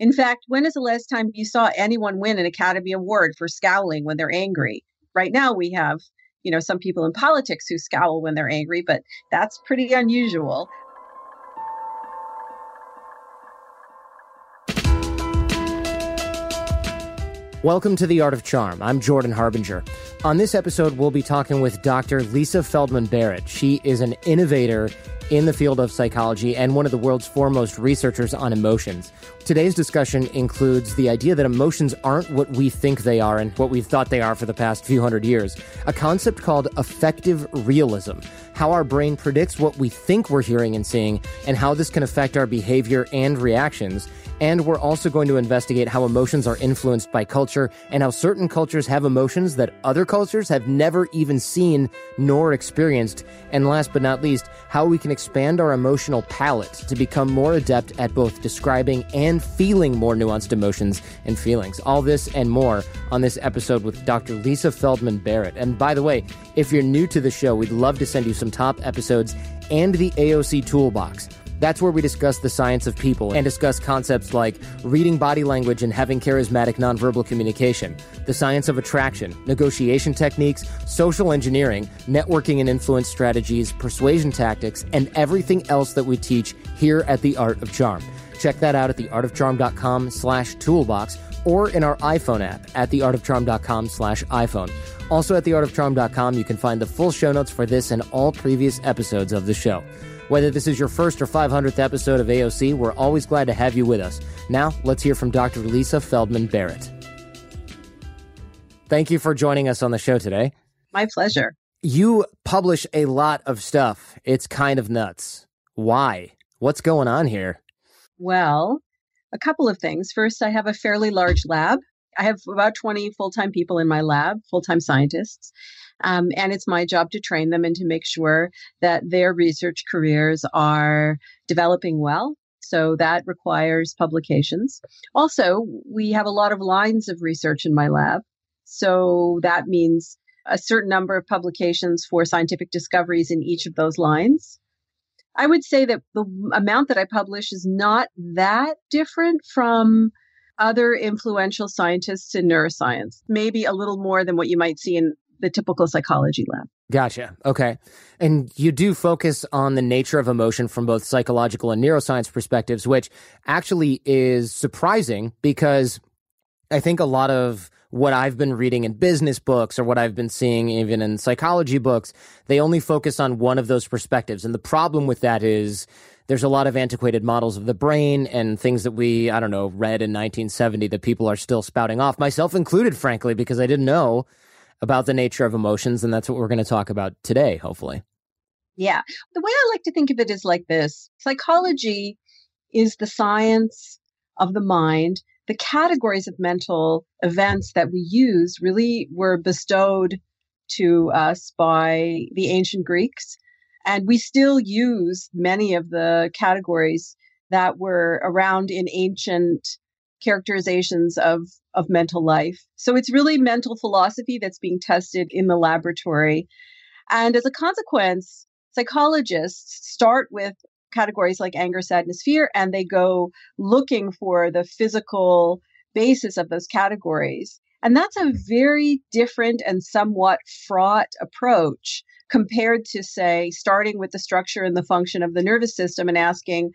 In fact, when is the last time you saw anyone win an Academy Award for scowling when they're angry? Right now, we have, you know, some people in politics who scowl when they're angry, but that's pretty unusual. Welcome to The Art of Charm. I'm Jordan Harbinger. On this episode, we'll be talking with Dr. Lisa Feldman Barrett. She is an innovator in the field of psychology and one of the world's foremost researchers on emotions. Today's discussion includes the idea that emotions aren't what we think they are and what we've thought they are for the past few hundred years, a concept called affective realism, how our brain predicts what we think we're hearing and seeing, and how this can affect our behavior and reactions. And we're also going to investigate how emotions are influenced by culture and how certain cultures have emotions that other cultures have never even seen nor experienced. And last but not least, how we can expand our emotional palette to become more adept at both describing and feeling more nuanced emotions and feelings. All this and more on this episode with Dr. Lisa Feldman Barrett. And by the way, if you're new to the show, we'd love to send you some top episodes and the AOC Toolbox. That's where we discuss the science of people and discuss concepts like reading body language and having charismatic nonverbal communication, the science of attraction, negotiation techniques, social engineering, networking and influence strategies, persuasion tactics, and everything else that we teach here at The Art of Charm. Check that out at theartofcharm.com slash toolbox or in our iPhone app at theartofcharm.com slash iPhone. Also at theartofcharm.com, you can find the full show notes for this and all previous episodes of the show. Whether this is your first or 500th episode of AOC, we're always glad to have you with us. Now, let's hear from Dr. Lisa Feldman Barrett. Thank you for joining us on the show today. My pleasure. You publish a lot of stuff. It's kind of nuts. Why? What's going on here? Well, a couple of things. First, I have a fairly large lab. I have about 20 full time people in my lab, full time scientists. Um, and it's my job to train them and to make sure that their research careers are developing well. So that requires publications. Also, we have a lot of lines of research in my lab. So that means a certain number of publications for scientific discoveries in each of those lines. I would say that the amount that I publish is not that different from other influential scientists in neuroscience, maybe a little more than what you might see in the typical psychology lab. Gotcha. Okay. And you do focus on the nature of emotion from both psychological and neuroscience perspectives, which actually is surprising because I think a lot of what I've been reading in business books or what I've been seeing even in psychology books, they only focus on one of those perspectives. And the problem with that is there's a lot of antiquated models of the brain and things that we, I don't know, read in 1970 that people are still spouting off, myself included, frankly, because I didn't know about the nature of emotions. And that's what we're going to talk about today, hopefully. Yeah. The way I like to think of it is like this psychology is the science of the mind the categories of mental events that we use really were bestowed to us by the ancient Greeks. And we still use many of the categories that were around in ancient characterizations of, of mental life. So it's really mental philosophy that's being tested in the laboratory. And as a consequence, psychologists start with categories like anger, sadness, fear, and they go looking for the physical basis of those categories. And that's a mm-hmm. very different and somewhat fraught approach compared to, say, starting with the structure and the function of the nervous system and asking,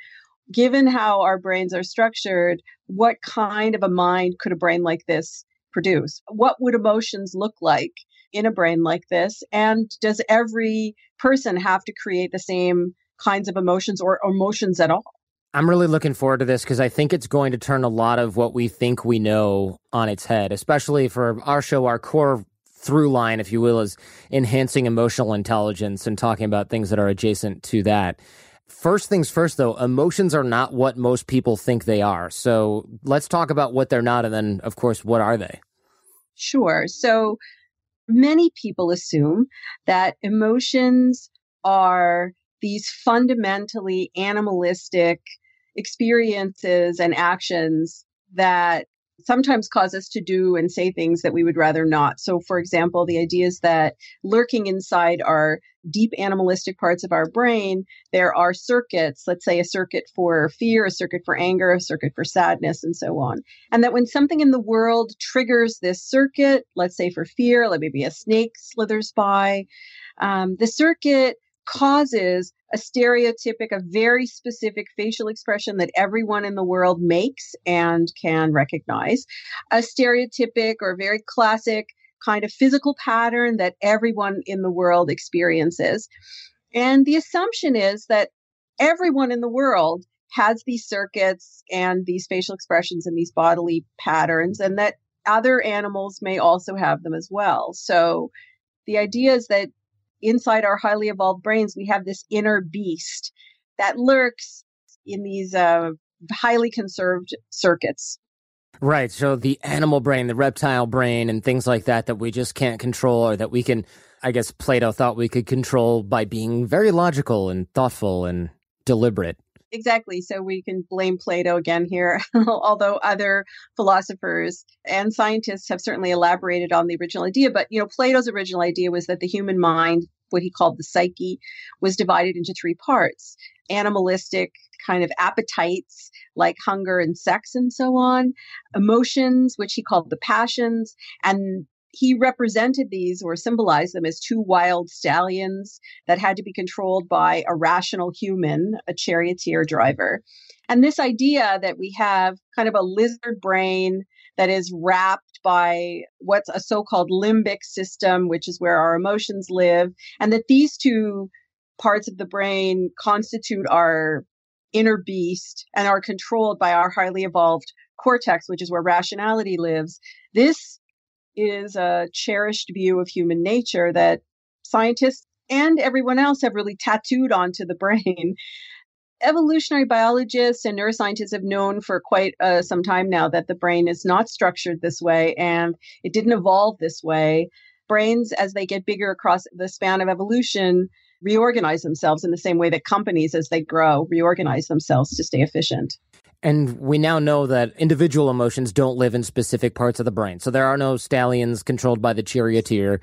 given how our brains are structured, what kind of a mind could a brain like this produce? What would emotions look like in a brain like this? And does every person have to create the same kinds of emotions or emotions at all? I'm really looking forward to this because I think it's going to turn a lot of what we think we know on its head, especially for our show. Our core through line, if you will, is enhancing emotional intelligence and talking about things that are adjacent to that. First things first, though, emotions are not what most people think they are. So let's talk about what they're not. And then, of course, what are they? Sure. So many people assume that emotions are these fundamentally animalistic experiences and actions that sometimes cause us to do and say things that we would rather not. So, for example, the idea is that lurking inside our deep animalistic parts of our brain, there are circuits, let's say a circuit for fear, a circuit for anger, a circuit for sadness, and so on. And that when something in the world triggers this circuit, let's say for fear, like maybe a snake slithers by, um, the circuit causes a stereotypic, a very specific facial expression that everyone in the world makes and can recognize, a stereotypic or very classic kind of physical pattern that everyone in the world experiences. And the assumption is that everyone in the world has these circuits and these facial expressions and these bodily patterns, and that other animals may also have them as well. So the idea is that inside our highly evolved brains, we have this inner beast that lurks in these uh, highly conserved circuits. Right. So the animal brain, the reptile brain, and things like that that we just can't control, or that we can, I guess Plato thought we could control by being very logical and thoughtful and deliberate. Exactly. So we can blame Plato again here, although other philosophers and scientists have certainly elaborated on the original idea. But, you know, Plato's original idea was that the human mind, what he called the psyche, was divided into three parts animalistic kind of appetites like hunger and sex and so on, emotions, which he called the passions, and he represented these or symbolized them as two wild stallions that had to be controlled by a rational human, a charioteer driver. And this idea that we have kind of a lizard brain that is wrapped by what's a so called limbic system, which is where our emotions live, and that these two parts of the brain constitute our inner beast and are controlled by our highly evolved cortex, which is where rationality lives. This is a cherished view of human nature that scientists and everyone else have really tattooed onto the brain. Evolutionary biologists and neuroscientists have known for quite uh, some time now that the brain is not structured this way and it didn't evolve this way. Brains, as they get bigger across the span of evolution, reorganize themselves in the same way that companies, as they grow, reorganize themselves to stay efficient. And we now know that individual emotions don't live in specific parts of the brain. So there are no stallions controlled by the charioteer.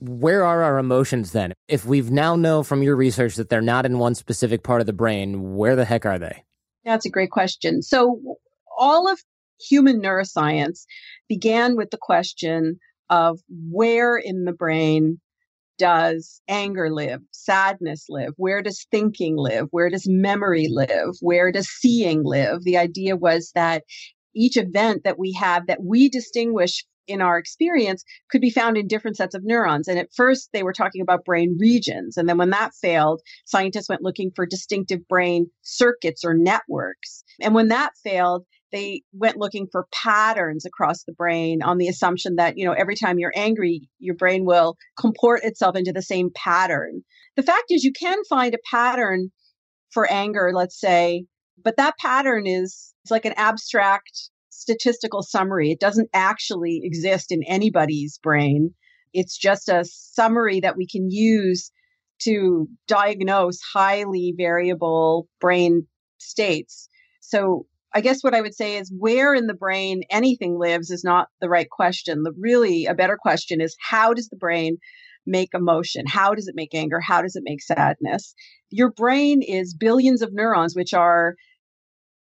Where are our emotions then? If we've now know from your research that they're not in one specific part of the brain, where the heck are they? That's a great question. So all of human neuroscience began with the question of where in the brain does anger live? Sadness live? Where does thinking live? Where does memory live? Where does seeing live? The idea was that each event that we have that we distinguish in our experience could be found in different sets of neurons. And at first, they were talking about brain regions. And then when that failed, scientists went looking for distinctive brain circuits or networks. And when that failed, they went looking for patterns across the brain on the assumption that, you know, every time you're angry, your brain will comport itself into the same pattern. The fact is, you can find a pattern for anger, let's say, but that pattern is it's like an abstract statistical summary. It doesn't actually exist in anybody's brain. It's just a summary that we can use to diagnose highly variable brain states. So I guess what I would say is where in the brain anything lives is not the right question. The really a better question is how does the brain make emotion? How does it make anger? How does it make sadness? Your brain is billions of neurons which are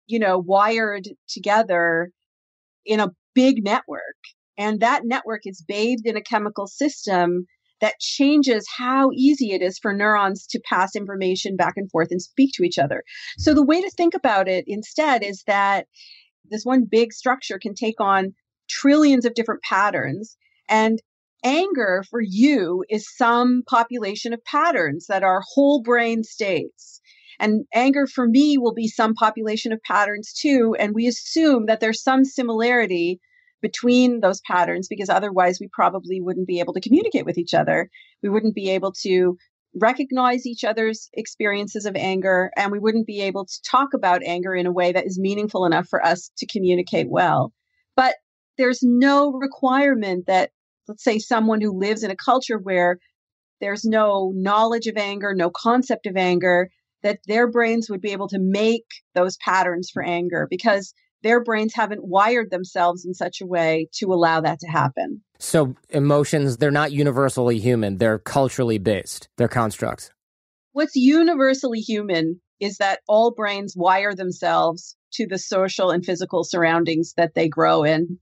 you know wired together in a big network and that network is bathed in a chemical system that changes how easy it is for neurons to pass information back and forth and speak to each other. So the way to think about it instead is that this one big structure can take on trillions of different patterns and anger for you is some population of patterns that are whole brain states. And anger for me will be some population of patterns too. And we assume that there's some similarity between those patterns because otherwise we probably wouldn't be able to communicate with each other. We wouldn't be able to recognize each other's experiences of anger and we wouldn't be able to talk about anger in a way that is meaningful enough for us to communicate well. But there's no requirement that let's say someone who lives in a culture where there's no knowledge of anger, no concept of anger, that their brains would be able to make those patterns for anger because their brains haven't wired themselves in such a way to allow that to happen. So, emotions, they're not universally human, they're culturally based, they're constructs. What's universally human is that all brains wire themselves to the social and physical surroundings that they grow in.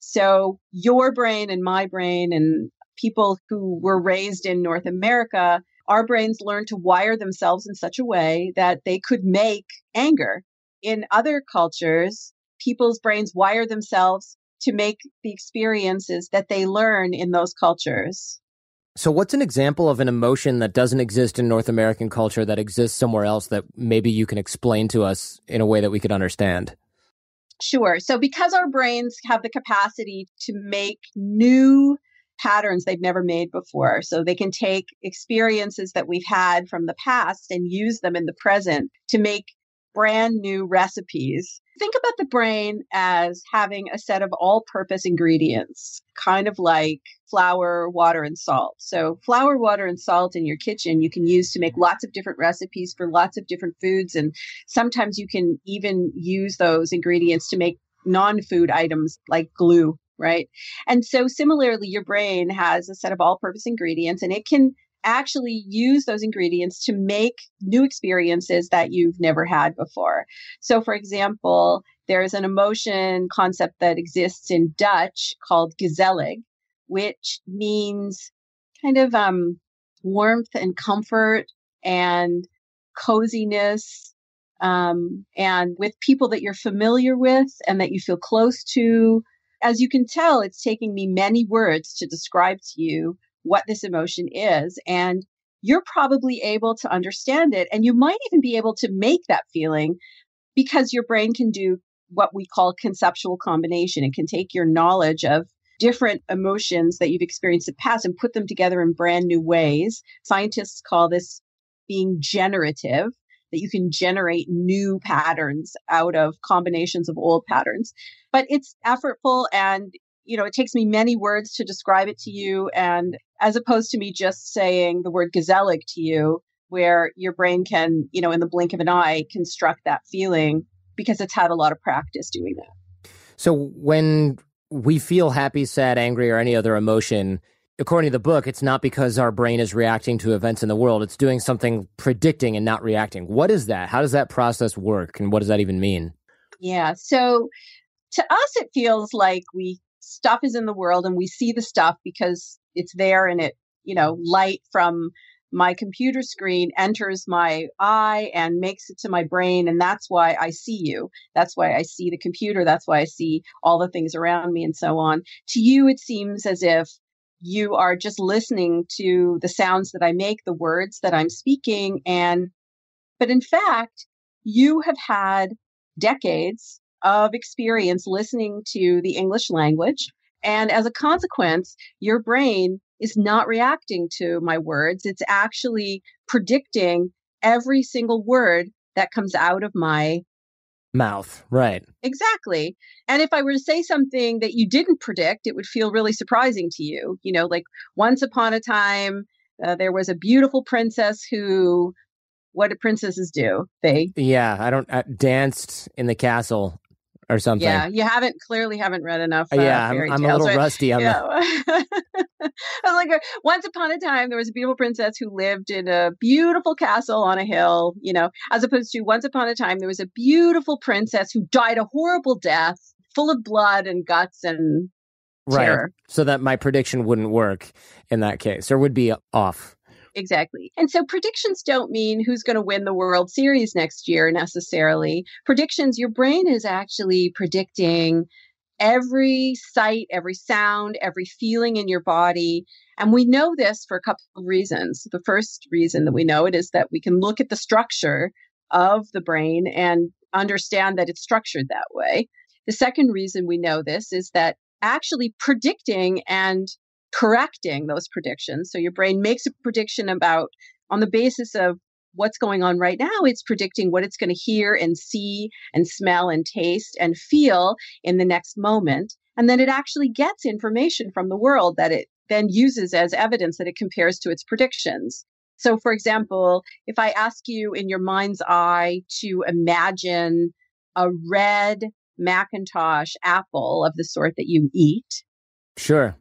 So your brain and my brain and people who were raised in North America, our brains learned to wire themselves in such a way that they could make anger. In other cultures, people's brains wire themselves to make the experiences that they learn in those cultures. So, what's an example of an emotion that doesn't exist in North American culture that exists somewhere else that maybe you can explain to us in a way that we could understand? Sure. So, because our brains have the capacity to make new patterns they've never made before, so they can take experiences that we've had from the past and use them in the present to make brand new recipes. Think about the brain as having a set of all purpose ingredients, kind of like flour, water, and salt. So, flour, water, and salt in your kitchen you can use to make lots of different recipes for lots of different foods. And sometimes you can even use those ingredients to make non food items like glue right? And so similarly, your brain has a set of all purpose ingredients and it can actually use those ingredients to make new experiences that you've never had before. So, for example, there's an emotion concept that exists in Dutch called gezellig, which means kind of um, warmth and comfort and coziness um, and with people that you're familiar with and that you feel close to. As you can tell, it's taking me many words to describe to you what this emotion is. And you're probably able to understand it. And you might even be able to make that feeling because your brain can do what we call conceptual combination. It can take your knowledge of different emotions that you've experienced in the past and put them together in brand new ways. Scientists call this being generative, that you can generate new patterns out of combinations of old patterns. But it's effortful and you know, it takes me many words to describe it to you. And as opposed to me just saying the word gezellig to you, where your brain can, you know, in the blink of an eye, construct that feeling because it's had a lot of practice doing that. So when we feel happy, sad, angry, or any other emotion, according to the book, it's not because our brain is reacting to events in the world. It's doing something predicting and not reacting. What is that? How does that process work? And what does that even mean? Yeah. So to us, it feels like we stuff is in the world and we see the stuff because it's there and it, you know, light from my computer screen enters my eye and makes it to my brain. And that's why I see you. That's why I see the computer. That's why I see all the things around me and so on. To you, it seems as if you are just listening to the sounds that I make, the words that I'm speaking. And, but in fact, you have had decades of experience listening to the English language. And as a consequence, your brain is not reacting to my words. It's actually predicting every single word that comes out of my mouth. Right. Exactly. And if I were to say something that you didn't predict, it would feel really surprising to you. You know, like once upon a time, uh, there was a beautiful princess who, what do princesses do? They. Yeah, I don't, uh, danced in the castle or something. Yeah, you haven't clearly haven't read enough. Uh, yeah, I'm, I'm, a little right? rusty on yeah. that. I was like, uh, once upon a time, there was a beautiful princess who lived in a beautiful castle on a hill. You know, as opposed to once upon a time, there was a beautiful princess who died a horrible death, full of blood and guts and right. terror. So that my prediction wouldn't work in that case or would be off. Exactly. And so predictions don't mean who's going to win the World Series next year necessarily. Predictions, your brain is actually predicting every sight, every sound, every feeling in your body. And we know this for a couple of reasons. The first reason that we know it is that we can look at the structure of the brain and understand that it's structured that way. The second reason we know this is that actually predicting and correcting those predictions. So your brain makes a prediction about on the basis of what's going on right now, it's predicting what it's going to hear and see and smell and taste and feel in the next moment. And then it actually gets information from the world that it then uses as evidence that it compares to its predictions. So, for example, if I ask you in your mind's eye to imagine a red McIntosh apple of the sort that you eat. Sure.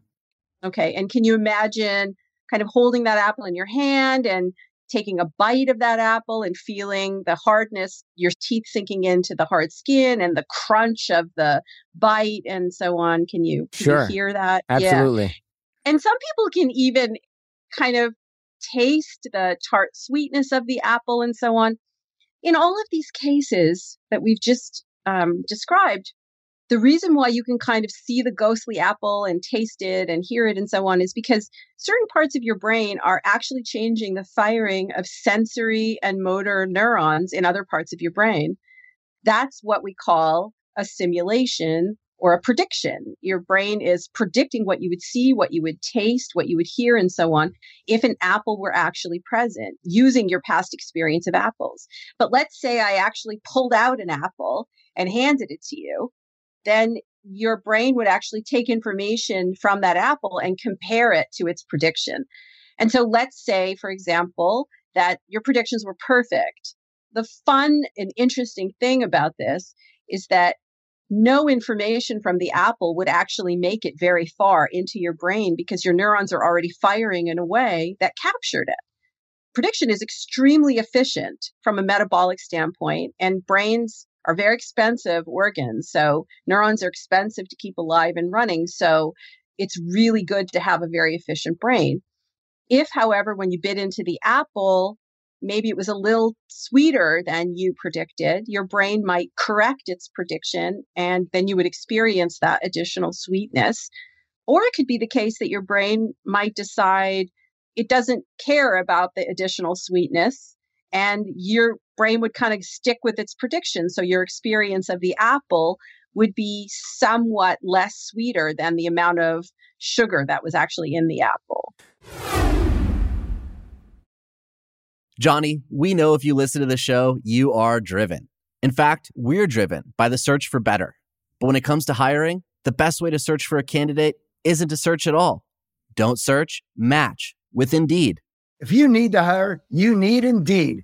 Okay. And can you imagine kind of holding that apple in your hand and taking a bite of that apple and feeling the hardness, your teeth sinking into the hard skin and the crunch of the bite and so on. Can you, can sure. you hear that? Absolutely. Yeah. And some people can even kind of taste the tart sweetness of the apple and so on. In all of these cases that we've just um, described, the reason why you can kind of see the ghostly apple and taste it and hear it and so on is because certain parts of your brain are actually changing the firing of sensory and motor neurons in other parts of your brain. That's what we call a simulation or a prediction. Your brain is predicting what you would see, what you would taste, what you would hear, and so on, if an apple were actually present using your past experience of apples. But let's say I actually pulled out an apple and handed it to you then your brain would actually take information from that apple and compare it to its prediction. And so let's say, for example, that your predictions were perfect. The fun and interesting thing about this is that no information from the apple would actually make it very far into your brain because your neurons are already firing in a way that captured it. Prediction is extremely efficient from a metabolic standpoint, and brains are very expensive organs. So neurons are expensive to keep alive and running. So it's really good to have a very efficient brain. If, however, when you bit into the apple, maybe it was a little sweeter than you predicted, your brain might correct its prediction and then you would experience that additional sweetness. Or it could be the case that your brain might decide it doesn't care about the additional sweetness and your brain would kind of stick with its prediction. So your experience of the apple would be somewhat less sweeter than the amount of sugar that was actually in the apple. Johnny, we know if you listen to the show, you are driven. In fact, we're driven by the search for better. But when it comes to hiring, the best way to search for a candidate isn't to search at all. Don't search, match with Indeed. If you need to hire, you need Indeed.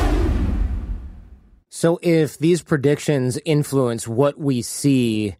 So if these predictions influence what we see,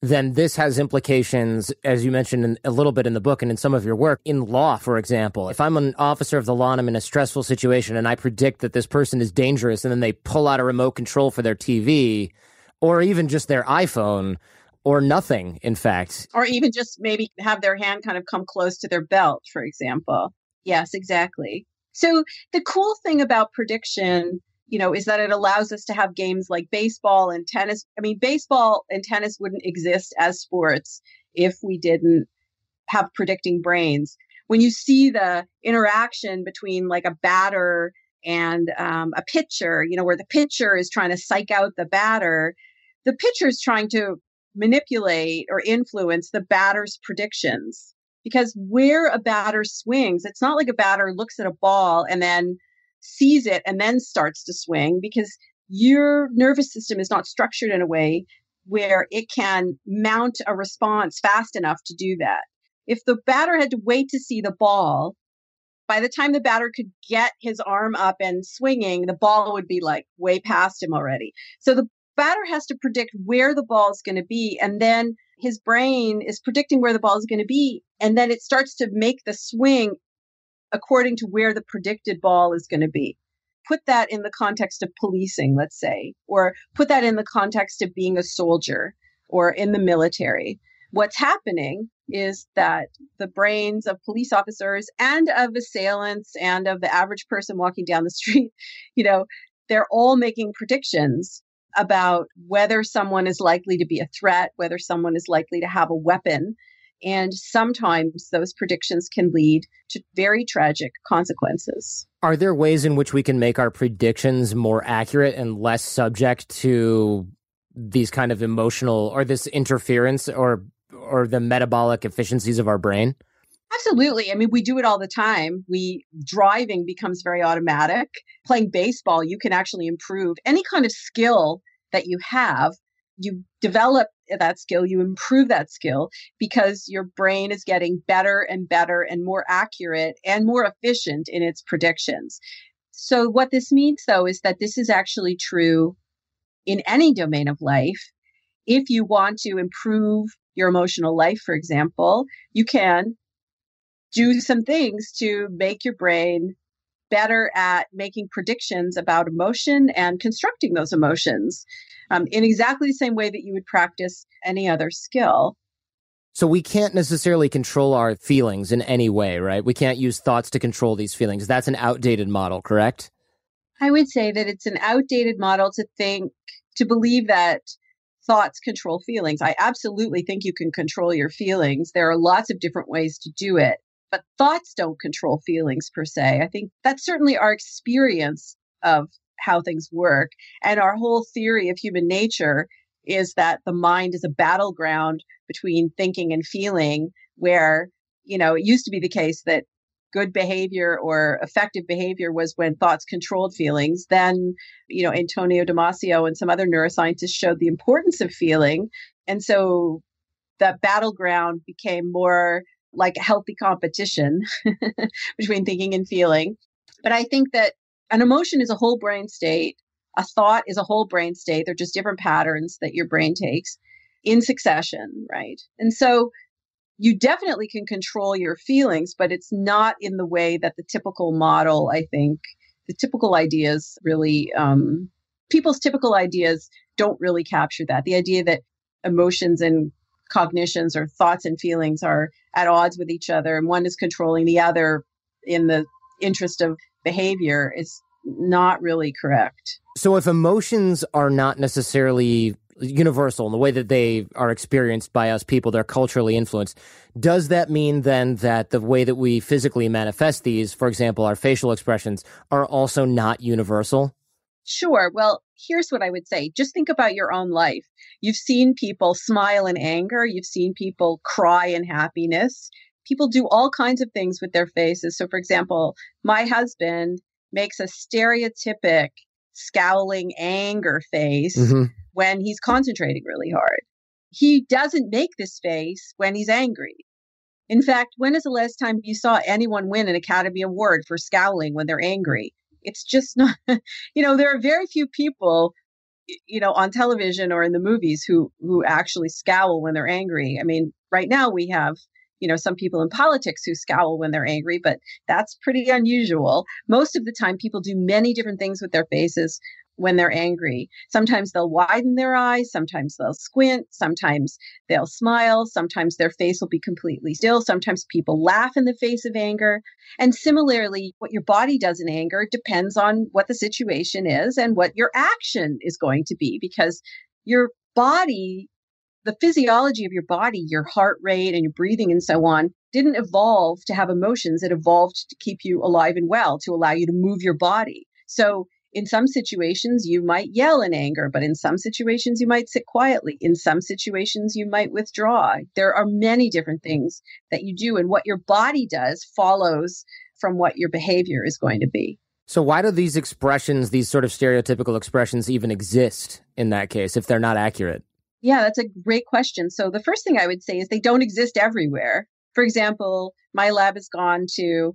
then this has implications, as you mentioned in, a little bit in the book and in some of your work, in law, for example. If I'm an officer of the law and I'm in a stressful situation and I predict that this person is dangerous and then they pull out a remote control for their TV or even just their iPhone or nothing, in fact. Or even just maybe have their hand kind of come close to their belt, for example. Yes, exactly. So the cool thing about prediction you know, is that it allows us to have games like baseball and tennis. I mean, baseball and tennis wouldn't exist as sports if we didn't have predicting brains. When you see the interaction between like a batter and um, a pitcher, you know, where the pitcher is trying to psych out the batter, the pitcher is trying to manipulate or influence the batter's predictions. Because where a batter swings, it's not like a batter looks at a ball and then sees it and then starts to swing because your nervous system is not structured in a way where it can mount a response fast enough to do that. If the batter had to wait to see the ball, by the time the batter could get his arm up and swinging, the ball would be like way past him already. So the batter has to predict where the ball is going to be. And then his brain is predicting where the ball is going to be. And then it starts to make the swing according to where the predicted ball is going to be. Put that in the context of policing, let's say, or put that in the context of being a soldier or in the military. What's happening is that the brains of police officers and of assailants and of the average person walking down the street, you know, they're all making predictions about whether someone is likely to be a threat, whether someone is likely to have a weapon, and sometimes those predictions can lead to very tragic consequences. Are there ways in which we can make our predictions more accurate and less subject to these kind of emotional or this interference or or the metabolic efficiencies of our brain? Absolutely. I mean, we do it all the time. We driving becomes very automatic. Playing baseball, you can actually improve any kind of skill that you have you develop that skill, you improve that skill because your brain is getting better and better and more accurate and more efficient in its predictions. So, what this means though is that this is actually true in any domain of life. If you want to improve your emotional life, for example, you can do some things to make your brain better at making predictions about emotion and constructing those emotions um, in exactly the same way that you would practice any other skill. So we can't necessarily control our feelings in any way, right? We can't use thoughts to control these feelings. That's an outdated model, correct? I would say that it's an outdated model to think, to believe that thoughts control feelings. I absolutely think you can control your feelings. There are lots of different ways to do it, but thoughts don't control feelings per se. I think that's certainly our experience of how things work. And our whole theory of human nature is that the mind is a battleground between thinking and feeling, where, you know, it used to be the case that good behavior or effective behavior was when thoughts controlled feelings. Then, you know, Antonio Damasio and some other neuroscientists showed the importance of feeling. And so that battleground became more like a healthy competition between thinking and feeling. But I think that an emotion is a whole brain state. A thought is a whole brain state. They're just different patterns that your brain takes in succession, right? And so you definitely can control your feelings, but it's not in the way that the typical model, I think, the typical ideas really, um, people's typical ideas don't really capture that. The idea that emotions and cognitions or thoughts and feelings are at odds with each other and one is controlling the other in the interest of behavior is not really correct. So if emotions are not necessarily universal in the way that they are experienced by us people, they're culturally influenced. Does that mean then that the way that we physically manifest these, for example, our facial expressions, are also not universal? Sure. Well, here's what I would say. Just think about your own life. You've seen people smile in anger. You've seen people cry in happiness. People do all kinds of things with their faces. So, for example, my husband makes a stereotypic scowling anger face mm-hmm. when he's concentrating really hard. He doesn't make this face when he's angry. In fact, when is the last time you saw anyone win an Academy Award for scowling when they're angry? It's just not, you know, there are very few people, you know, on television or in the movies who who actually scowl when they're angry. I mean, right now we have you know some people in politics who scowl when they're angry but that's pretty unusual most of the time people do many different things with their faces when they're angry. Sometimes they'll widen their eyes, sometimes they'll squint, sometimes they'll smile, sometimes their face will be completely still, sometimes people laugh in the face of anger. And similarly, what your body does in anger depends on what the situation is and what your action is going to be because your body the physiology of your body, your heart rate and your breathing and so on, didn't evolve to have emotions. It evolved to keep you alive and well, to allow you to move your body. So in some situations, you might yell in anger, but in some situations, you might sit quietly. In some situations, you might withdraw. There are many different things that you do, and what your body does follows from what your behavior is going to be. So, why do these expressions, these sort of stereotypical expressions, even exist in that case if they're not accurate? Yeah, that's a great question. So, the first thing I would say is they don't exist everywhere. For example, my lab has gone to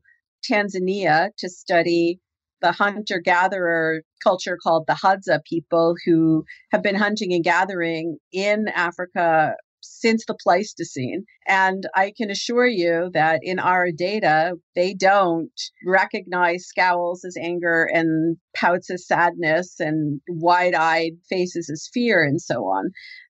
Tanzania to study the hunter gatherer culture called the Hadza people who have been hunting and gathering in Africa since the Pleistocene. And I can assure you that in our data, they don't recognize scowls as anger and pouts as sadness and wide eyed faces as fear and so on.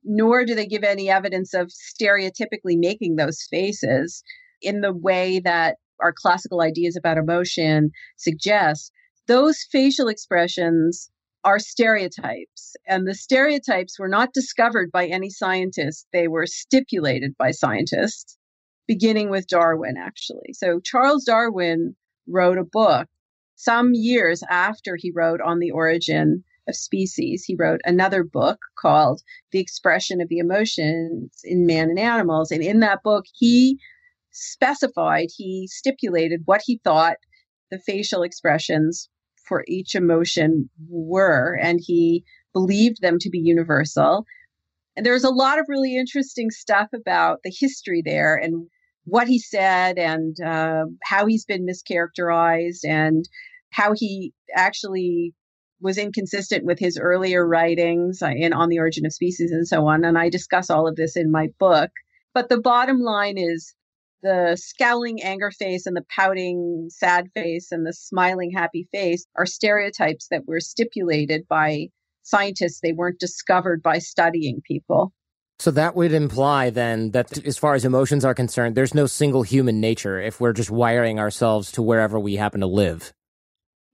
Nor do they give any evidence of stereotypically making those faces in the way that our classical ideas about emotion suggest those facial expressions are stereotypes. And the stereotypes were not discovered by any scientist, they were stipulated by scientists, beginning with Darwin, actually. So Charles Darwin wrote a book some years after he wrote On the Origin of Species. He wrote another book called The Expression of the Emotions in Man and Animals. And in that book, he specified, he stipulated what he thought the facial expressions for each emotion were, and he believed them to be universal. And there's a lot of really interesting stuff about the history there and what he said and uh, how he's been mischaracterized and how he actually was inconsistent with his earlier writings uh, in On the Origin of Species and so on. And I discuss all of this in my book. But the bottom line is the scowling anger face and the pouting sad face and the smiling happy face are stereotypes that were stipulated by scientists. They weren't discovered by studying people. So that would imply then that as far as emotions are concerned, there's no single human nature if we're just wiring ourselves to wherever we happen to live.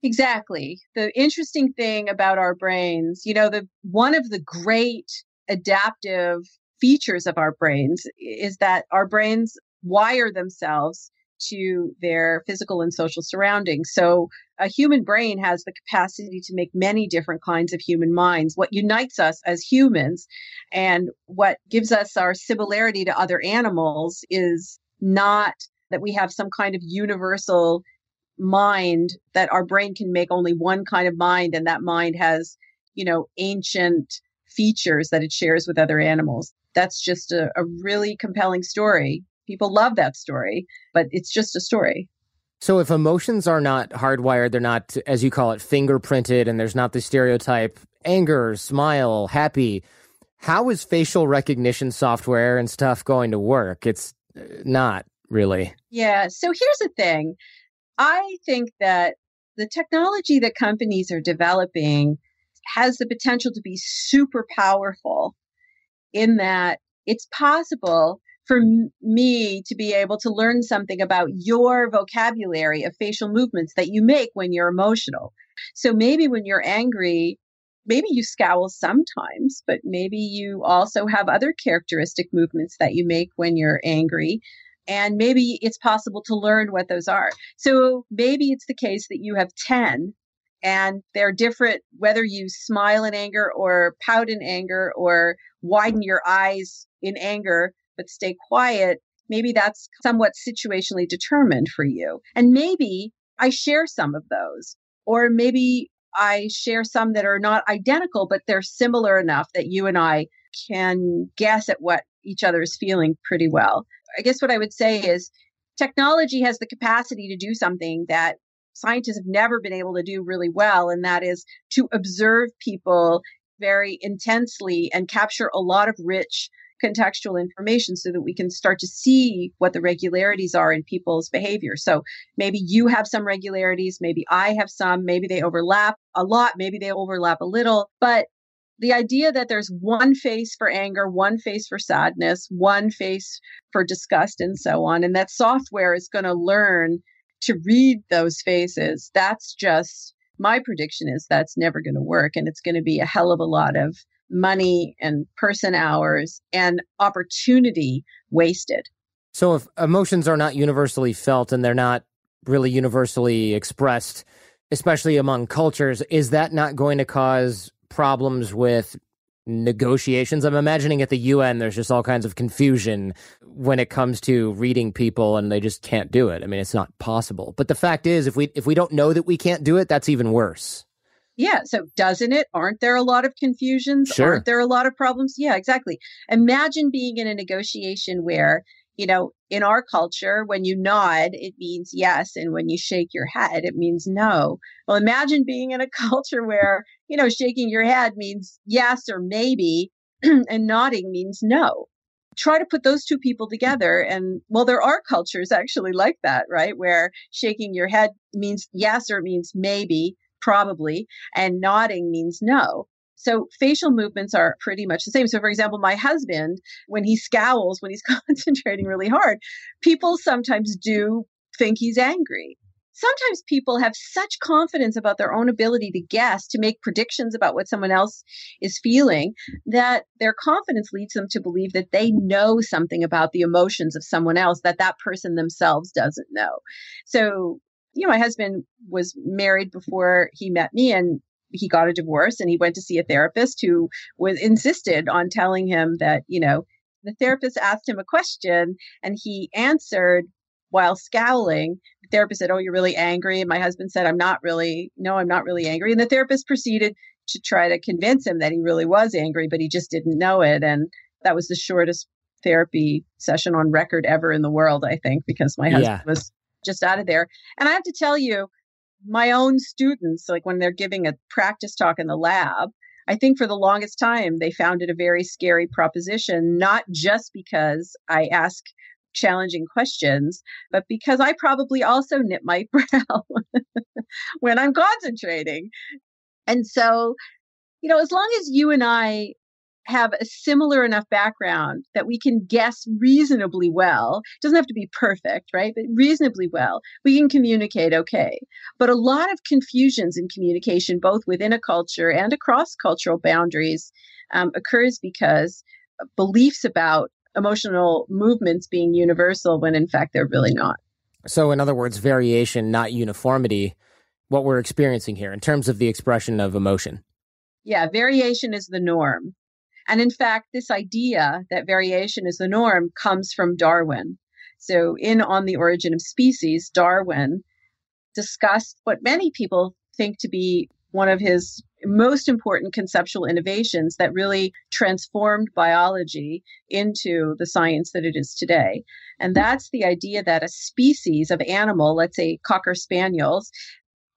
Exactly. The interesting thing about our brains, you know, the one of the great adaptive features of our brains is that our brains wire themselves to their physical and social surroundings. So a human brain has the capacity to make many different kinds of human minds. What unites us as humans and what gives us our similarity to other animals is not that we have some kind of universal mind that our brain can make only one kind of mind and that mind has, you know, ancient features that it shares with other animals. That's just a, a really compelling story. People love that story, but it's just a story. So if emotions are not hardwired, they're not, as you call it, fingerprinted, and there's not the stereotype anger, smile, happy, how is facial recognition software and stuff going to work? It's uh, not really. Yeah. So here's the thing I think that the technology that companies are developing has the potential to be super powerful in that it's possible for me to be able to learn something about your vocabulary of facial movements that you make when you're emotional. So maybe when you're angry, maybe you scowl sometimes, but maybe you also have other characteristic movements that you make when you're angry. And maybe it's possible to learn what those are. So maybe it's the case that you have 10 and they're different whether you smile in anger or pout in anger or widen your eyes in anger but stay quiet. Maybe that's somewhat situationally determined for you. And maybe I share some of those. Or maybe I share some that are not identical, but they're similar enough that you and I can guess at what each other is feeling pretty well. I guess what I would say is technology has the capacity to do something that scientists have never been able to do really well, and that is to observe people very intensely and capture a lot of rich contextual information so that we can start to see what the regularities are in people's behavior. So maybe you have some regularities, maybe I have some, maybe they overlap a lot, maybe they overlap a little, but the idea that there's one face for anger, one face for sadness, one face for disgust, and so on, and that software is going to learn to read those faces, that's just my prediction is that's never going to work. And it's going to be a hell of a lot of money and person hours and opportunity wasted. So, if emotions are not universally felt and they're not really universally expressed, especially among cultures, is that not going to cause problems with negotiations? I'm imagining at the UN, there's just all kinds of confusion when it comes to reading people and they just can't do it. I mean, it's not possible. But the fact is, if we if we don't know that we can't do it, that's even worse. Yeah. So doesn't it? Aren't there a lot of confusions? Sure. Aren't there a lot of problems? Yeah, exactly. Imagine being in a negotiation where, you know, in our culture, when you nod, it means yes. And when you shake your head, it means no. Well, imagine being in a culture where, you know, shaking your head means yes or maybe and nodding means no. Try to put those two people together. And well, there are cultures actually like that, right? Where shaking your head means yes or it means maybe probably, and nodding means no. So facial movements are pretty much the same. So, for example, my husband, when he scowls, when he's concentrating really hard, people sometimes do think he's angry. Sometimes people have such confidence about their own ability to guess, to make predictions about what someone else is feeling, that their confidence leads them to believe that they know something about the emotions of someone else that that person themselves doesn't know. So you know, my husband was married before he met me and he got a divorce and he went to see a therapist who was insisted on telling him that, you know, the therapist asked him a question and he answered while scowling. The therapist said, Oh, you're really angry. And my husband said, I'm not really, no, I'm not really angry. And the therapist proceeded to try to convince him that he really was angry, but he just didn't know it. And that was the shortest therapy session on record ever in the world, I think, because my husband yeah. was just out of there. And I have to tell you, my own students, like when they're giving a practice talk in the lab, I think for the longest time they found it a very scary proposition, not just because I ask challenging questions, but because I probably also knit my brow when I'm concentrating. And so, you know, as long as you and I have a similar enough background that we can guess reasonably well. Doesn't have to be perfect, right? But reasonably well. We can communicate okay. But a lot of confusions in communication, both within a culture and across cultural boundaries, um, occurs because beliefs about emotional movements being universal when in fact they're really not. So, in other words, variation, not uniformity, what we're experiencing here in terms of the expression of emotion. Yeah, variation is the norm. And in fact, this idea that variation is the norm comes from Darwin. So, in On the Origin of Species, Darwin discussed what many people think to be one of his most important conceptual innovations that really transformed biology into the science that it is today. And that's the idea that a species of animal, let's say cocker spaniels,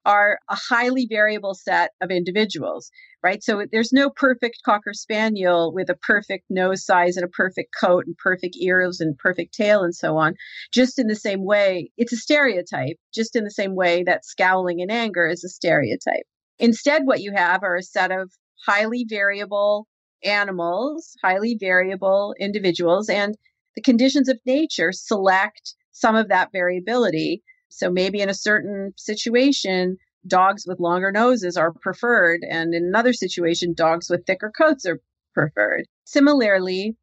are a highly variable set of individuals, right? So there's no perfect cocker spaniel with a perfect nose size and a perfect coat and perfect ears and perfect tail and so on. Just in the same way, it's a stereotype, just in the same way that scowling in anger is a stereotype. Instead, what you have are a set of highly variable animals, highly variable individuals, and the conditions of nature select some of that variability. So maybe in a certain situation, dogs with longer noses are preferred, and in another situation, dogs with thicker coats are preferred. Similarly,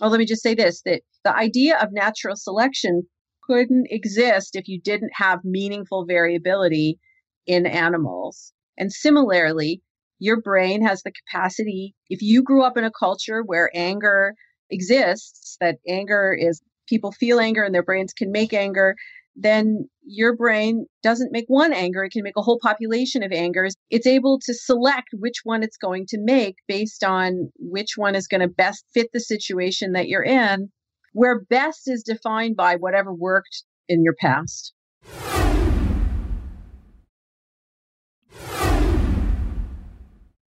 well, let me just say this that the idea of natural selection couldn't exist if you didn't have meaningful variability in animals. And similarly, your brain has the capacity, if you grew up in a culture where anger exists, that anger is people feel anger and their brains can make anger, then your brain doesn't make one anger. It can make a whole population of angers. It's able to select which one it's going to make based on which one is going to best fit the situation that you're in, where best is defined by whatever worked in your past.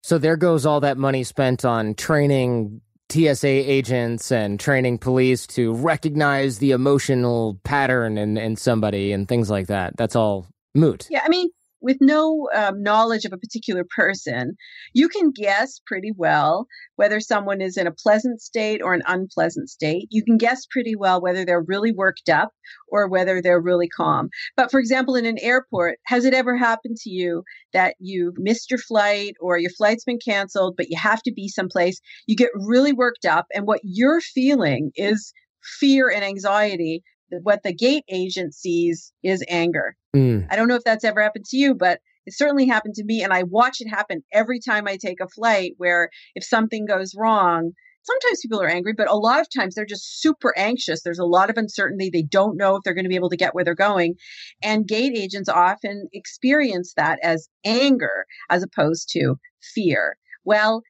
So there goes all that money spent on training TSA agents and training police to recognize the emotional pattern in, in somebody and things like that. That's all moot. Yeah, I mean, with no um, knowledge of a particular person, you can guess pretty well whether someone is in a pleasant state or an unpleasant state. You can guess pretty well whether they're really worked up or whether they're really calm. But for example, in an airport, has it ever happened to you that you've missed your flight or your flight's been canceled, but you have to be someplace? You get really worked up, and what you're feeling is fear and anxiety what the gate agent sees is anger. Mm. I don't know if that's ever happened to you, but it certainly happened to me. And I watch it happen every time I take a flight where if something goes wrong, sometimes people are angry, but a lot of times they're just super anxious. There's a lot of uncertainty. They don't know if they're going to be able to get where they're going. And gate agents often experience that as anger as opposed to fear. Well,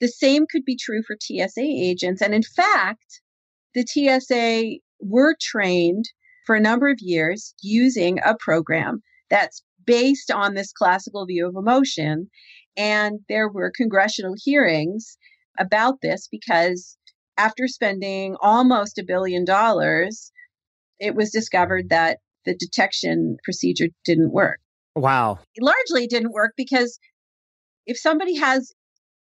the same could be true for TSA agents. And in fact, the TSA were trained for a number of years using a program that's based on this classical view of emotion. And there were congressional hearings about this because after spending almost a billion dollars, it was discovered that the detection procedure didn't work. Wow. Largely, didn't work because if somebody has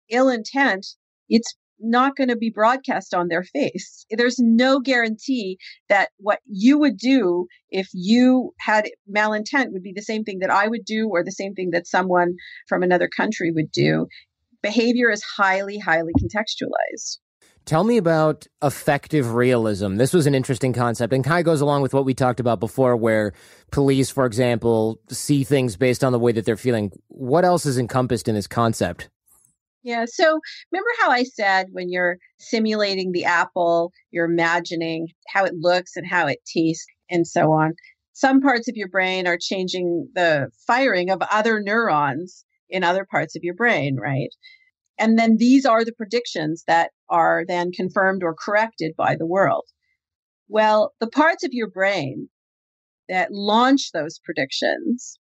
ill intent, it's not going to be broadcast on their face. There's no guarantee that what you would do if you had malintent would be the same thing that I would do or the same thing that someone from another country would do. Behavior is highly, highly contextualized. Tell me about affective realism. This was an interesting concept and kind of goes along with what we talked about before, where police, for example, see things based on the way that they're feeling. What else is encompassed in this concept? Yeah. So remember how I said when you're simulating the apple, you're imagining how it looks and how it tastes and so on. Some parts of your brain are changing the firing of other neurons in other parts of your brain, right? And then these are the predictions that are then confirmed or corrected by the world. Well, the parts of your brain that launch those predictions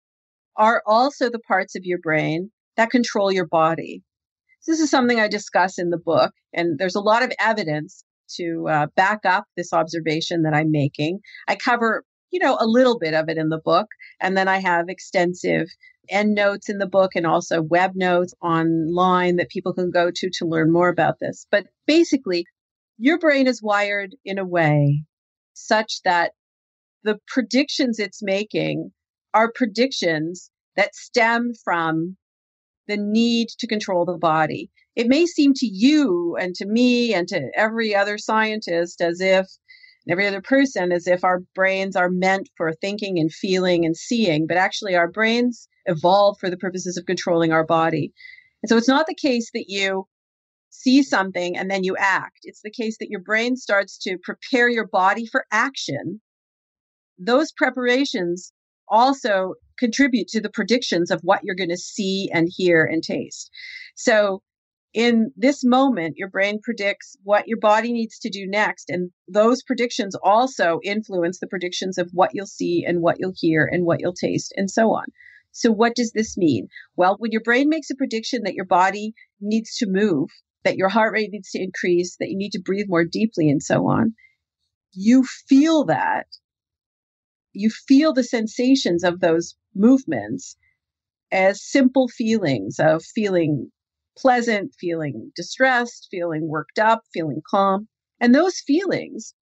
are also the parts of your brain that control your body. This is something I discuss in the book, and there's a lot of evidence to uh, back up this observation that I'm making. I cover, you know, a little bit of it in the book, and then I have extensive end notes in the book and also web notes online that people can go to to learn more about this. But basically, your brain is wired in a way such that the predictions it's making are predictions that stem from the need to control the body. It may seem to you and to me and to every other scientist as if every other person as if our brains are meant for thinking and feeling and seeing, but actually our brains evolved for the purposes of controlling our body. And so it's not the case that you see something and then you act. It's the case that your brain starts to prepare your body for action those preparations also contribute to the predictions of what you're going to see and hear and taste. So in this moment, your brain predicts what your body needs to do next. And those predictions also influence the predictions of what you'll see and what you'll hear and what you'll taste and so on. So what does this mean? Well, when your brain makes a prediction that your body needs to move, that your heart rate needs to increase, that you need to breathe more deeply and so on, you feel that. You feel the sensations of those movements as simple feelings of feeling pleasant, feeling distressed, feeling worked up, feeling calm. And those feelings,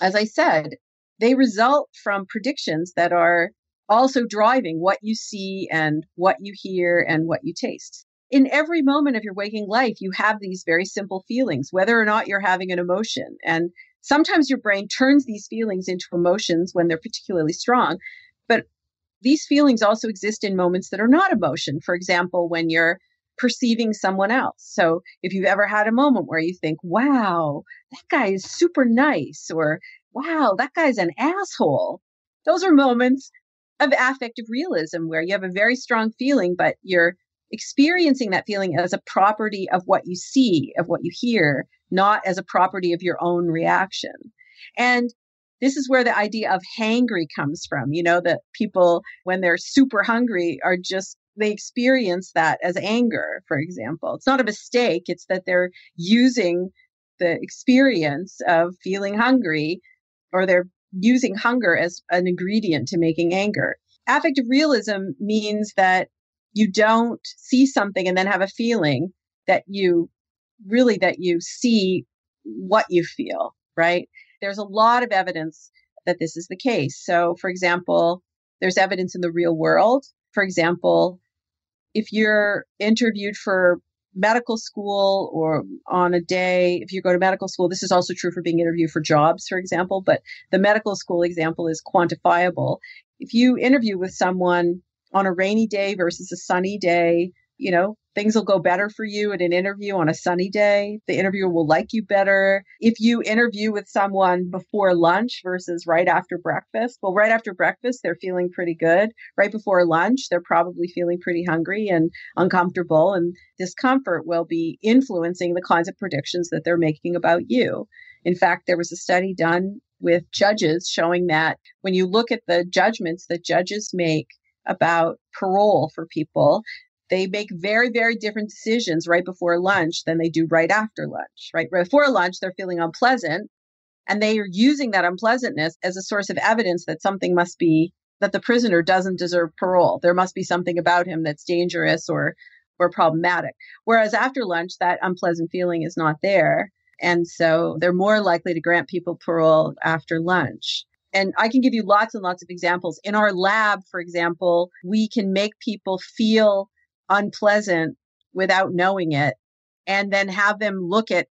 as I said, they result from predictions that are also driving what you see and what you hear and what you taste. In every moment of your waking life, you have these very simple feelings, whether or not you're having an emotion. And sometimes your brain turns these feelings into emotions when they're particularly strong. But these feelings also exist in moments that are not emotion. For example, when you're perceiving someone else. So if you've ever had a moment where you think, wow, that guy is super nice, or wow, that guy's an asshole, those are moments of affective realism where you have a very strong feeling, but you're experiencing that feeling as a property of what you see, of what you hear, not as a property of your own reaction. And this is where the idea of hangry comes from. You know, that people, when they're super hungry, are just they experience that as anger, for example. It's not a mistake, it's that they're using the experience of feeling hungry or they're using hunger as an ingredient to making anger. Affective realism means that you don't see something and then have a feeling that you really that you see what you feel, right? There's a lot of evidence that this is the case. So, for example, there's evidence in the real world. For example, if you're interviewed for medical school or on a day, if you go to medical school, this is also true for being interviewed for jobs, for example, but the medical school example is quantifiable. If you interview with someone on a rainy day versus a sunny day, you know, things will go better for you at an interview on a sunny day. The interviewer will like you better. If you interview with someone before lunch versus right after breakfast, well, right after breakfast, they're feeling pretty good. Right before lunch, they're probably feeling pretty hungry and uncomfortable. And discomfort will be influencing the kinds of predictions that they're making about you. In fact, there was a study done with judges showing that when you look at the judgments that judges make about parole for people, they make very, very different decisions right before lunch than they do right after lunch. Right before lunch, they're feeling unpleasant and they are using that unpleasantness as a source of evidence that something must be that the prisoner doesn't deserve parole. There must be something about him that's dangerous or or problematic. Whereas after lunch, that unpleasant feeling is not there. And so they're more likely to grant people parole after lunch. And I can give you lots and lots of examples. In our lab, for example, we can make people feel unpleasant without knowing it and then have them look at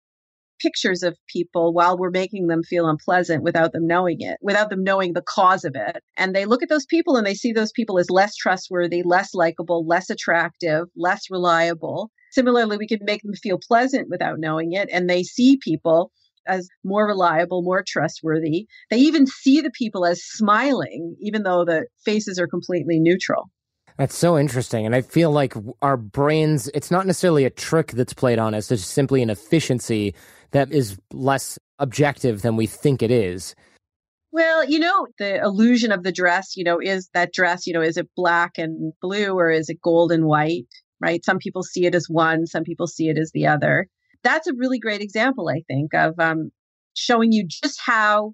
pictures of people while we're making them feel unpleasant without them knowing it, without them knowing the cause of it. And they look at those people and they see those people as less trustworthy, less likable, less attractive, less reliable. Similarly, we can make them feel pleasant without knowing it. And they see people as more reliable, more trustworthy. They even see the people as smiling, even though the faces are completely neutral. That's so interesting. And I feel like our brains, it's not necessarily a trick that's played on us, it's simply an efficiency that is less objective than we think it is. Well, you know, the illusion of the dress, you know, is that dress, you know, is it black and blue or is it gold and white, right? Some people see it as one, some people see it as the other. That's a really great example, I think, of um, showing you just how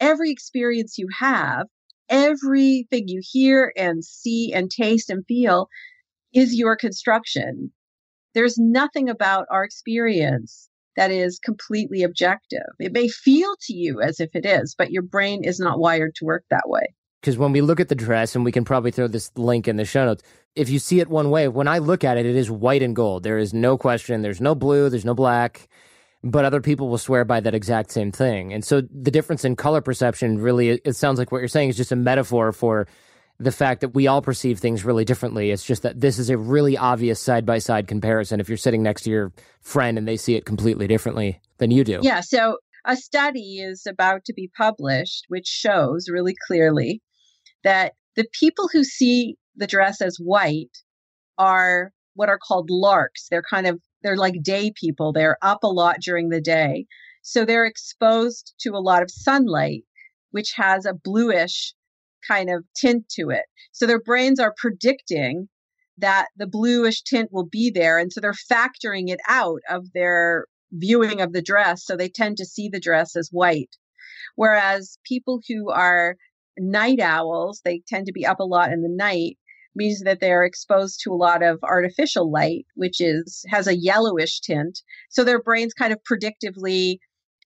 every experience you have everything you hear and see and taste and feel is your construction. There's nothing about our experience that is completely objective. It may feel to you as if it is, but your brain is not wired to work that way. Because when we look at the dress, and we can probably throw this link in the show notes, if you see it one way, when I look at it, it is white and gold. There is no question. There's no blue. There's no black but other people will swear by that exact same thing. And so the difference in color perception really, it sounds like what you're saying is just a metaphor for the fact that we all perceive things really differently. It's just that this is a really obvious side by side comparison if you're sitting next to your friend and they see it completely differently than you do. Yeah. So a study is about to be published which shows really clearly that the people who see the dress as white are what are called larks. They're kind of they're like day people. They're up a lot during the day. So they're exposed to a lot of sunlight which has a bluish kind of tint to it. So their brains are predicting that the bluish tint will be there and so they're factoring it out of their viewing of the dress so they tend to see the dress as white. Whereas people who are night owls, they tend to be up a lot in the night means that they're exposed to a lot of artificial light, which is has a yellowish tint. So their brains kind of predictively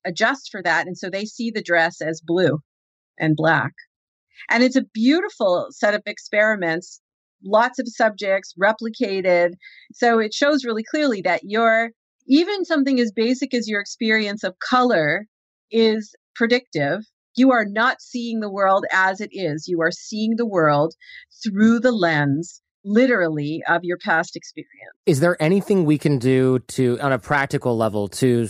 adjust for that. And so they see the dress as blue and black. And it's a beautiful set of experiments, lots of subjects replicated. So it shows really clearly that your even something as basic as your experience of color is predictive you are not seeing the world as it is. You are seeing the world through the lens literally of your past experience. Is there anything we can do to on a practical level to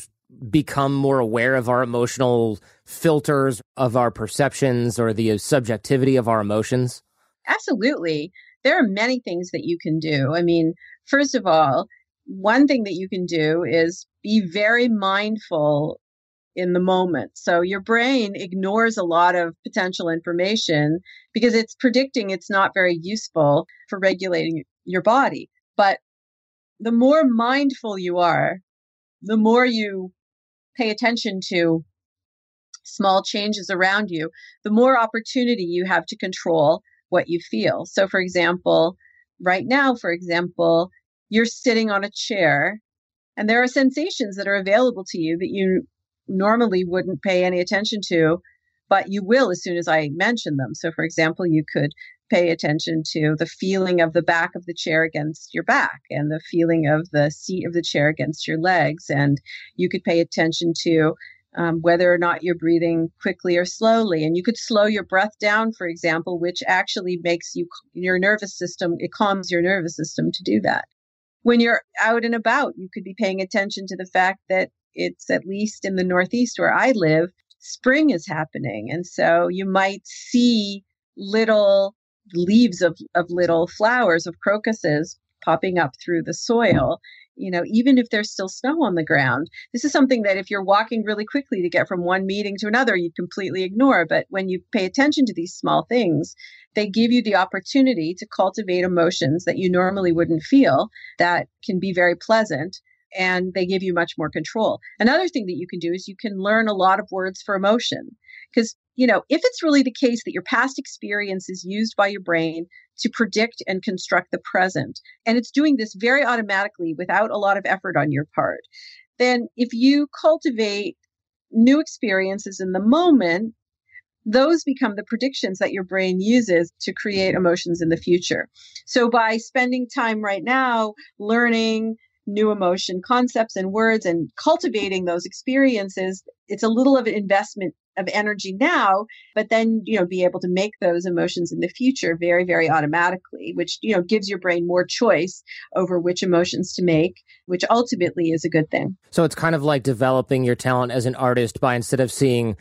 become more aware of our emotional filters of our perceptions or the uh, subjectivity of our emotions? Absolutely. There are many things that you can do. I mean, first of all, one thing that you can do is be very mindful in the moment. So your brain ignores a lot of potential information because it's predicting it's not very useful for regulating your body. But the more mindful you are, the more you pay attention to small changes around you, the more opportunity you have to control what you feel. So, for example, right now, for example, you're sitting on a chair and there are sensations that are available to you that you normally wouldn't pay any attention to, but you will as soon as I mention them. So, for example, you could pay attention to the feeling of the back of the chair against your back and the feeling of the seat of the chair against your legs. And you could pay attention to um, whether or not you're breathing quickly or slowly. And you could slow your breath down, for example, which actually makes you, your nervous system, it calms your nervous system to do that. When you're out and about, you could be paying attention to the fact that it's at least in the Northeast where I live, spring is happening. And so you might see little leaves of, of little flowers of crocuses popping up through the soil you know even if there's still snow on the ground this is something that if you're walking really quickly to get from one meeting to another you'd completely ignore but when you pay attention to these small things they give you the opportunity to cultivate emotions that you normally wouldn't feel that can be very pleasant and they give you much more control. Another thing that you can do is you can learn a lot of words for emotion. Because, you know, if it's really the case that your past experience is used by your brain to predict and construct the present, and it's doing this very automatically without a lot of effort on your part, then if you cultivate new experiences in the moment, those become the predictions that your brain uses to create emotions in the future. So by spending time right now learning new emotion concepts and words and cultivating those experiences it's a little of an investment of energy now but then you know be able to make those emotions in the future very very automatically which you know gives your brain more choice over which emotions to make which ultimately is a good thing so it's kind of like developing your talent as an artist by instead of seeing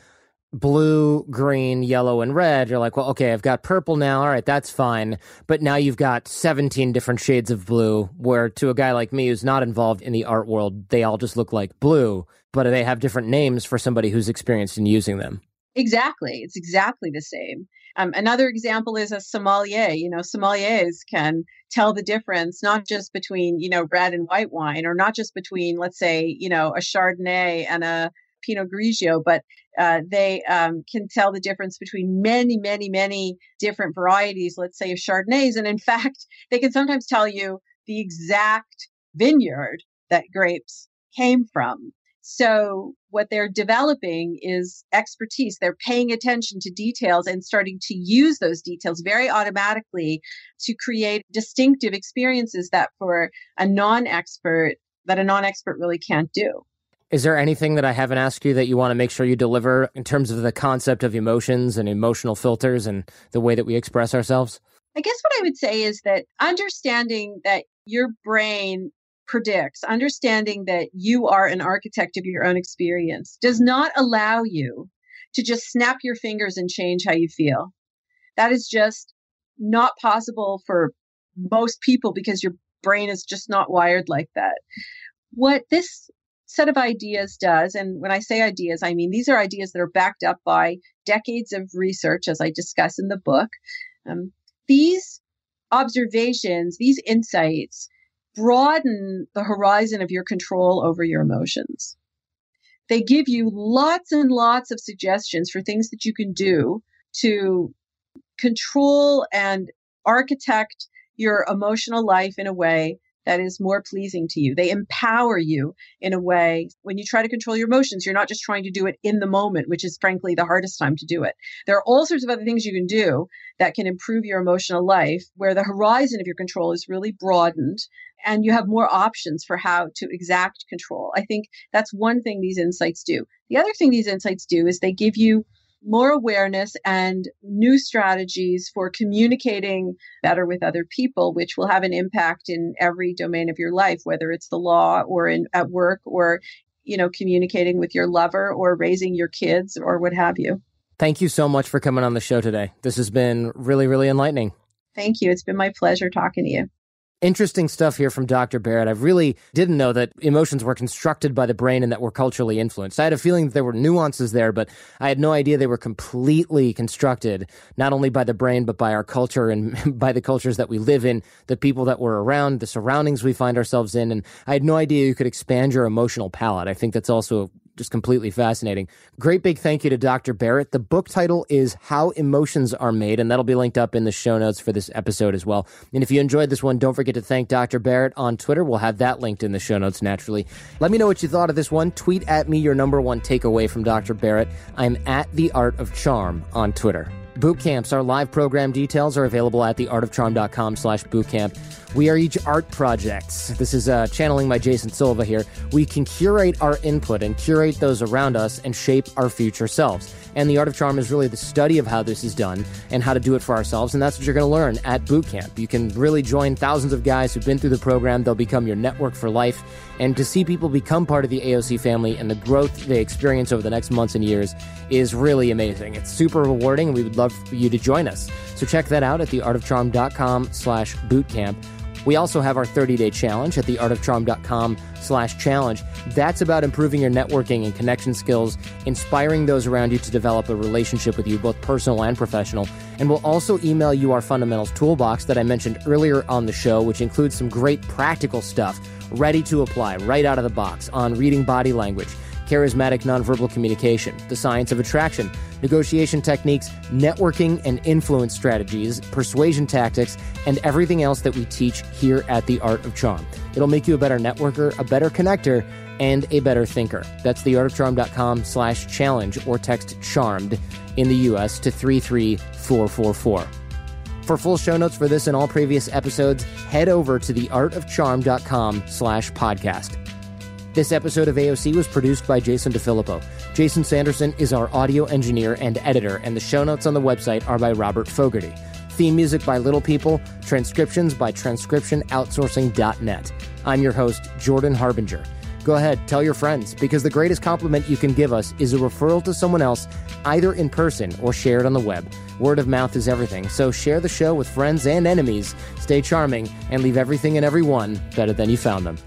blue, green, yellow, and red, you're like, well, okay, I've got purple now. All right, that's fine. But now you've got 17 different shades of blue, where to a guy like me who's not involved in the art world, they all just look like blue, but they have different names for somebody who's experienced in using them. Exactly. It's exactly the same. Um, another example is a sommelier. You know, sommeliers can tell the difference not just between, you know, red and white wine or not just between, let's say, you know, a Chardonnay and a Pinot Grigio, but uh, they um, can tell the difference between many, many, many different varieties, let's say of Chardonnays. And in fact, they can sometimes tell you the exact vineyard that grapes came from. So what they're developing is expertise. They're paying attention to details and starting to use those details very automatically to create distinctive experiences that for a non-expert, that a non-expert really can't do. Is there anything that I haven't asked you that you want to make sure you deliver in terms of the concept of emotions and emotional filters and the way that we express ourselves? I guess what I would say is that understanding that your brain predicts, understanding that you are an architect of your own experience, does not allow you to just snap your fingers and change how you feel. That is just not possible for most people because your brain is just not wired like that. What this set of ideas does, and when I say ideas, I mean these are ideas that are backed up by decades of research, as I discuss in the book. Um, these observations, these insights, broaden the horizon of your control over your emotions. They give you lots and lots of suggestions for things that you can do to control and architect your emotional life in a way that is more pleasing to you. They empower you in a way. When you try to control your emotions, you're not just trying to do it in the moment, which is frankly the hardest time to do it. There are all sorts of other things you can do that can improve your emotional life where the horizon of your control is really broadened and you have more options for how to exact control. I think that's one thing these insights do. The other thing these insights do is they give you more awareness and new strategies for communicating better with other people, which will have an impact in every domain of your life, whether it's the law or in at work or you know communicating with your lover or raising your kids or what have you. Thank you so much for coming on the show today. This has been really, really enlightening. Thank you. It's been my pleasure talking to you. Interesting stuff here from Dr. Barrett. I really didn't know that emotions were constructed by the brain and that were culturally influenced. I had a feeling that there were nuances there, but I had no idea they were completely constructed, not only by the brain, but by our culture and by the cultures that we live in, the people that we're around, the surroundings we find ourselves in. And I had no idea you could expand your emotional palette. I think that's also just completely fascinating. Great big thank you to Dr. Barrett. The book title is How Emotions Are Made, and that'll be linked up in the show notes for this episode as well. And if you enjoyed this one, don't forget to thank Dr. Barrett on Twitter. We'll have that linked in the show notes naturally. Let me know what you thought of this one. Tweet at me your number one takeaway from Dr. Barrett. I'm at The Art of Charm on Twitter. Boot camps, our live program details are available at theartofcharm.com slash bootcamp. We are each art projects. This is uh, channeling my Jason Silva here. We can curate our input and curate those around us and shape our future selves. And the art of charm is really the study of how this is done and how to do it for ourselves. And that's what you're going to learn at boot camp. You can really join thousands of guys who've been through the program. They'll become your network for life. And to see people become part of the AOC family and the growth they experience over the next months and years is really amazing. It's super rewarding, and we would love for you to join us. So check that out at theartofcharm.com slash bootcamp. We also have our 30-day challenge at theartofcharm.com slash challenge. That's about improving your networking and connection skills, inspiring those around you to develop a relationship with you, both personal and professional. And we'll also email you our fundamentals toolbox that I mentioned earlier on the show, which includes some great practical stuff ready to apply right out of the box on reading body language charismatic nonverbal communication, the science of attraction, negotiation techniques, networking and influence strategies, persuasion tactics, and everything else that we teach here at The Art of Charm. It'll make you a better networker, a better connector, and a better thinker. That's theartofcharm.com slash challenge or text charmed in the US to 33444. For full show notes for this and all previous episodes, head over to theartofcharm.com slash podcast. This episode of AOC was produced by Jason DeFilippo. Jason Sanderson is our audio engineer and editor, and the show notes on the website are by Robert Fogarty. Theme music by Little People, transcriptions by transcriptionoutsourcing.net. I'm your host, Jordan Harbinger. Go ahead, tell your friends, because the greatest compliment you can give us is a referral to someone else, either in person or shared on the web. Word of mouth is everything, so share the show with friends and enemies. Stay charming and leave everything and everyone better than you found them.